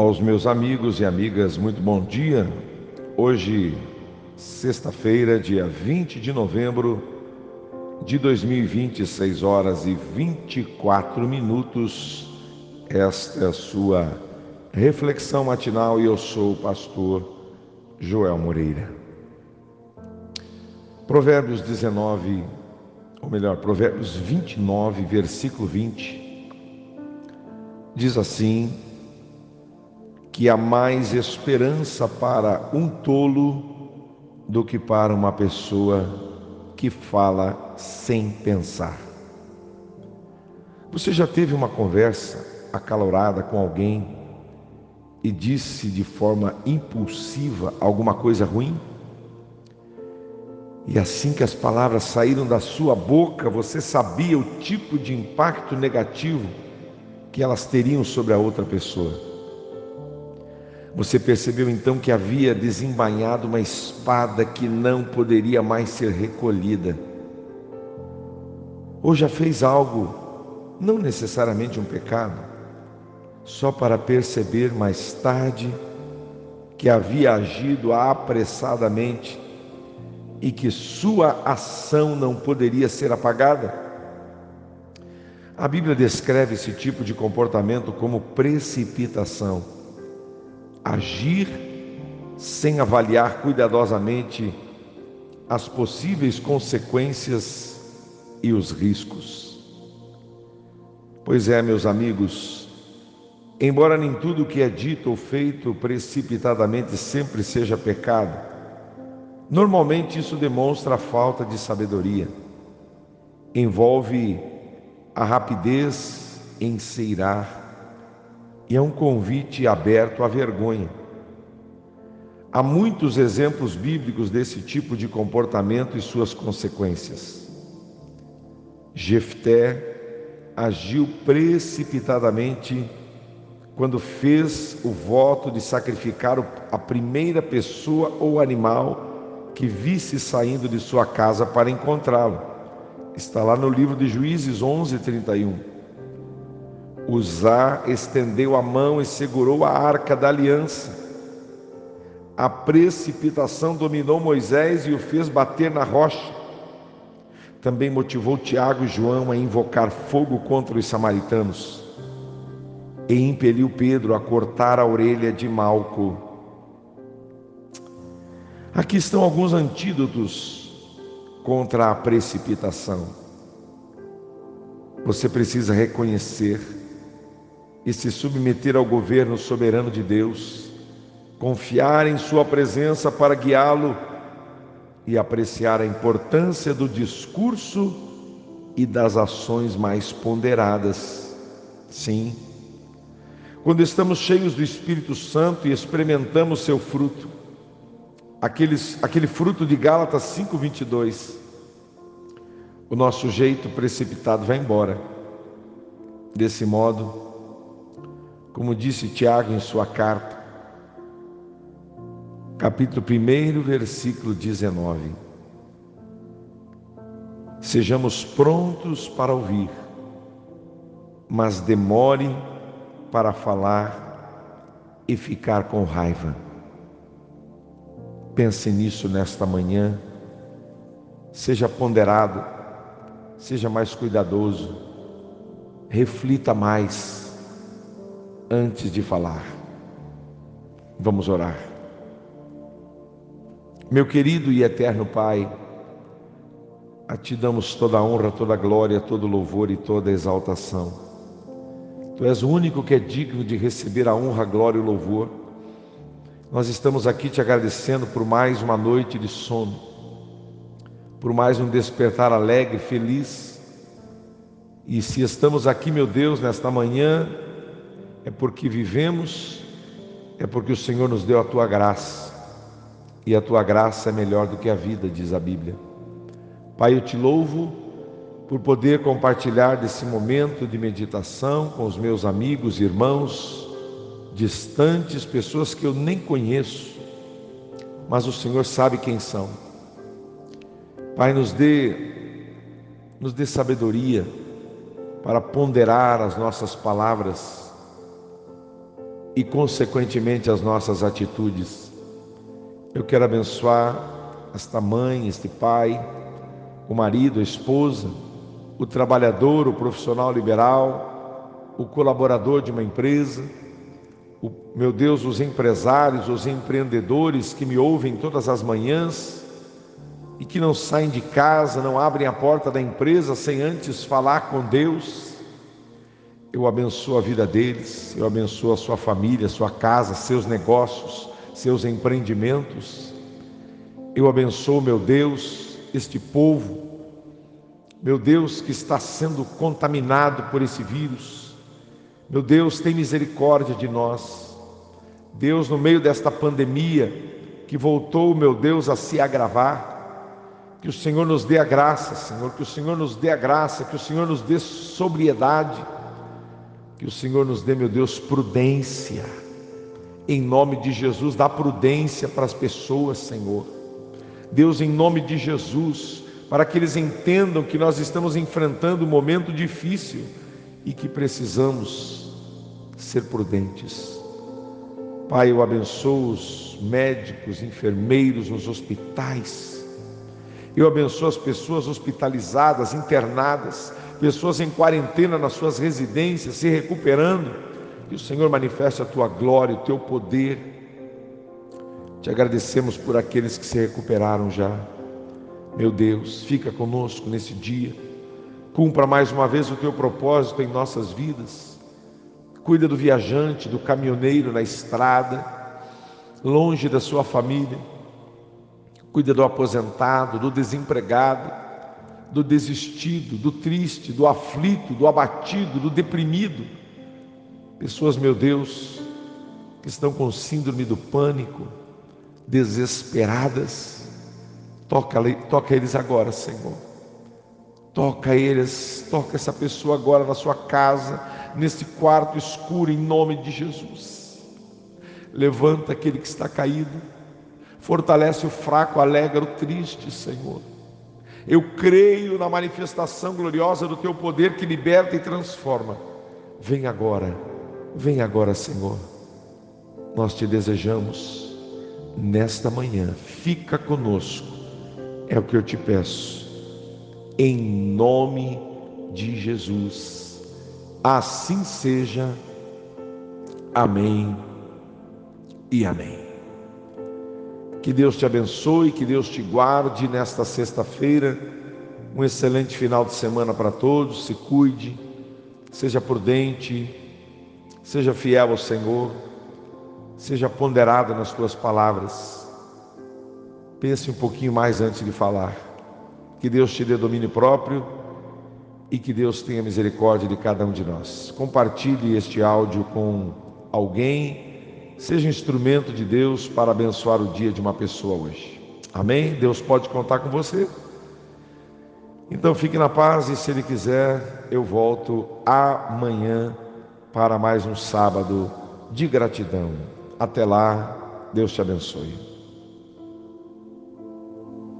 Aos meus amigos e amigas, muito bom dia. Hoje, sexta-feira, dia 20 de novembro de 2020, 6 horas e 24 minutos. Esta é a sua reflexão matinal e eu sou o pastor Joel Moreira. Provérbios 19, ou melhor, Provérbios 29, versículo 20 Diz assim: que há mais esperança para um tolo do que para uma pessoa que fala sem pensar. Você já teve uma conversa acalorada com alguém e disse de forma impulsiva alguma coisa ruim? E assim que as palavras saíram da sua boca, você sabia o tipo de impacto negativo que elas teriam sobre a outra pessoa. Você percebeu então que havia desembainhado uma espada que não poderia mais ser recolhida. Ou já fez algo, não necessariamente um pecado, só para perceber mais tarde que havia agido apressadamente e que sua ação não poderia ser apagada? A Bíblia descreve esse tipo de comportamento como precipitação. Agir sem avaliar cuidadosamente as possíveis consequências e os riscos. Pois é, meus amigos, embora nem tudo que é dito ou feito precipitadamente sempre seja pecado, normalmente isso demonstra a falta de sabedoria. Envolve a rapidez em seirar e é um convite aberto à vergonha. Há muitos exemplos bíblicos desse tipo de comportamento e suas consequências. Jefté agiu precipitadamente quando fez o voto de sacrificar a primeira pessoa ou animal que visse saindo de sua casa para encontrá-lo. Está lá no livro de Juízes 11, 31. Uzá estendeu a mão e segurou a arca da aliança. A precipitação dominou Moisés e o fez bater na rocha. Também motivou Tiago e João a invocar fogo contra os samaritanos e impeliu Pedro a cortar a orelha de Malco. Aqui estão alguns antídotos contra a precipitação. Você precisa reconhecer e se submeter ao governo soberano de Deus, confiar em Sua presença para guiá-lo e apreciar a importância do discurso e das ações mais ponderadas. Sim, quando estamos cheios do Espírito Santo e experimentamos seu fruto, aqueles, aquele fruto de Gálatas 5,22, o nosso jeito precipitado vai embora. Desse modo, como disse Tiago em sua carta, capítulo 1, versículo 19: Sejamos prontos para ouvir, mas demore para falar e ficar com raiva. Pense nisso nesta manhã, seja ponderado seja mais cuidadoso, reflita mais antes de falar. Vamos orar. Meu querido e eterno Pai, a Ti damos toda a honra, toda a glória, todo o louvor e toda a exaltação. Tu és o único que é digno de receber a honra, a glória e o louvor. Nós estamos aqui te agradecendo por mais uma noite de sono por mais um despertar alegre, feliz. E se estamos aqui, meu Deus, nesta manhã, é porque vivemos, é porque o Senhor nos deu a tua graça. E a tua graça é melhor do que a vida, diz a Bíblia. Pai, eu te louvo por poder compartilhar desse momento de meditação com os meus amigos, irmãos, distantes, pessoas que eu nem conheço, mas o Senhor sabe quem são. Pai, nos dê, nos dê sabedoria para ponderar as nossas palavras e, consequentemente, as nossas atitudes. Eu quero abençoar esta mãe, este pai, o marido, a esposa, o trabalhador, o profissional liberal, o colaborador de uma empresa, o, meu Deus, os empresários, os empreendedores que me ouvem todas as manhãs e que não saem de casa, não abrem a porta da empresa sem antes falar com Deus. Eu abençoo a vida deles, eu abençoo a sua família, sua casa, seus negócios, seus empreendimentos. Eu abençoo, meu Deus, este povo, meu Deus, que está sendo contaminado por esse vírus. Meu Deus, tem misericórdia de nós. Deus, no meio desta pandemia que voltou, meu Deus, a se agravar, que o Senhor nos dê a graça, Senhor, que o Senhor nos dê a graça, que o Senhor nos dê sobriedade que o Senhor nos dê, meu Deus, prudência. Em nome de Jesus, dá prudência para as pessoas, Senhor. Deus, em nome de Jesus, para que eles entendam que nós estamos enfrentando um momento difícil e que precisamos ser prudentes. Pai, eu abençoo os médicos, enfermeiros nos hospitais. Eu abençoo as pessoas hospitalizadas, internadas, pessoas em quarentena nas suas residências, se recuperando. Que o Senhor manifeste a tua glória, o teu poder. Te agradecemos por aqueles que se recuperaram já. Meu Deus, fica conosco nesse dia. Cumpra mais uma vez o teu propósito em nossas vidas. Cuida do viajante, do caminhoneiro na estrada, longe da sua família. Cuida do aposentado, do desempregado do desistido, do triste, do aflito, do abatido, do deprimido. Pessoas, meu Deus, que estão com síndrome do pânico, desesperadas. Toca, toca eles agora, Senhor. Toca eles, toca essa pessoa agora na sua casa, nesse quarto escuro, em nome de Jesus. Levanta aquele que está caído, fortalece o fraco, alegra o triste, Senhor. Eu creio na manifestação gloriosa do teu poder que liberta e transforma. Vem agora, vem agora, Senhor. Nós te desejamos nesta manhã. Fica conosco. É o que eu te peço. Em nome de Jesus. Assim seja. Amém e amém. Que Deus te abençoe, que Deus te guarde nesta sexta-feira. Um excelente final de semana para todos. Se cuide, seja prudente, seja fiel ao Senhor, seja ponderado nas tuas palavras. Pense um pouquinho mais antes de falar. Que Deus te dê domínio próprio e que Deus tenha misericórdia de cada um de nós. Compartilhe este áudio com alguém Seja instrumento de Deus para abençoar o dia de uma pessoa hoje. Amém? Deus pode contar com você. Então fique na paz e se Ele quiser, eu volto amanhã para mais um sábado de gratidão. Até lá, Deus te abençoe.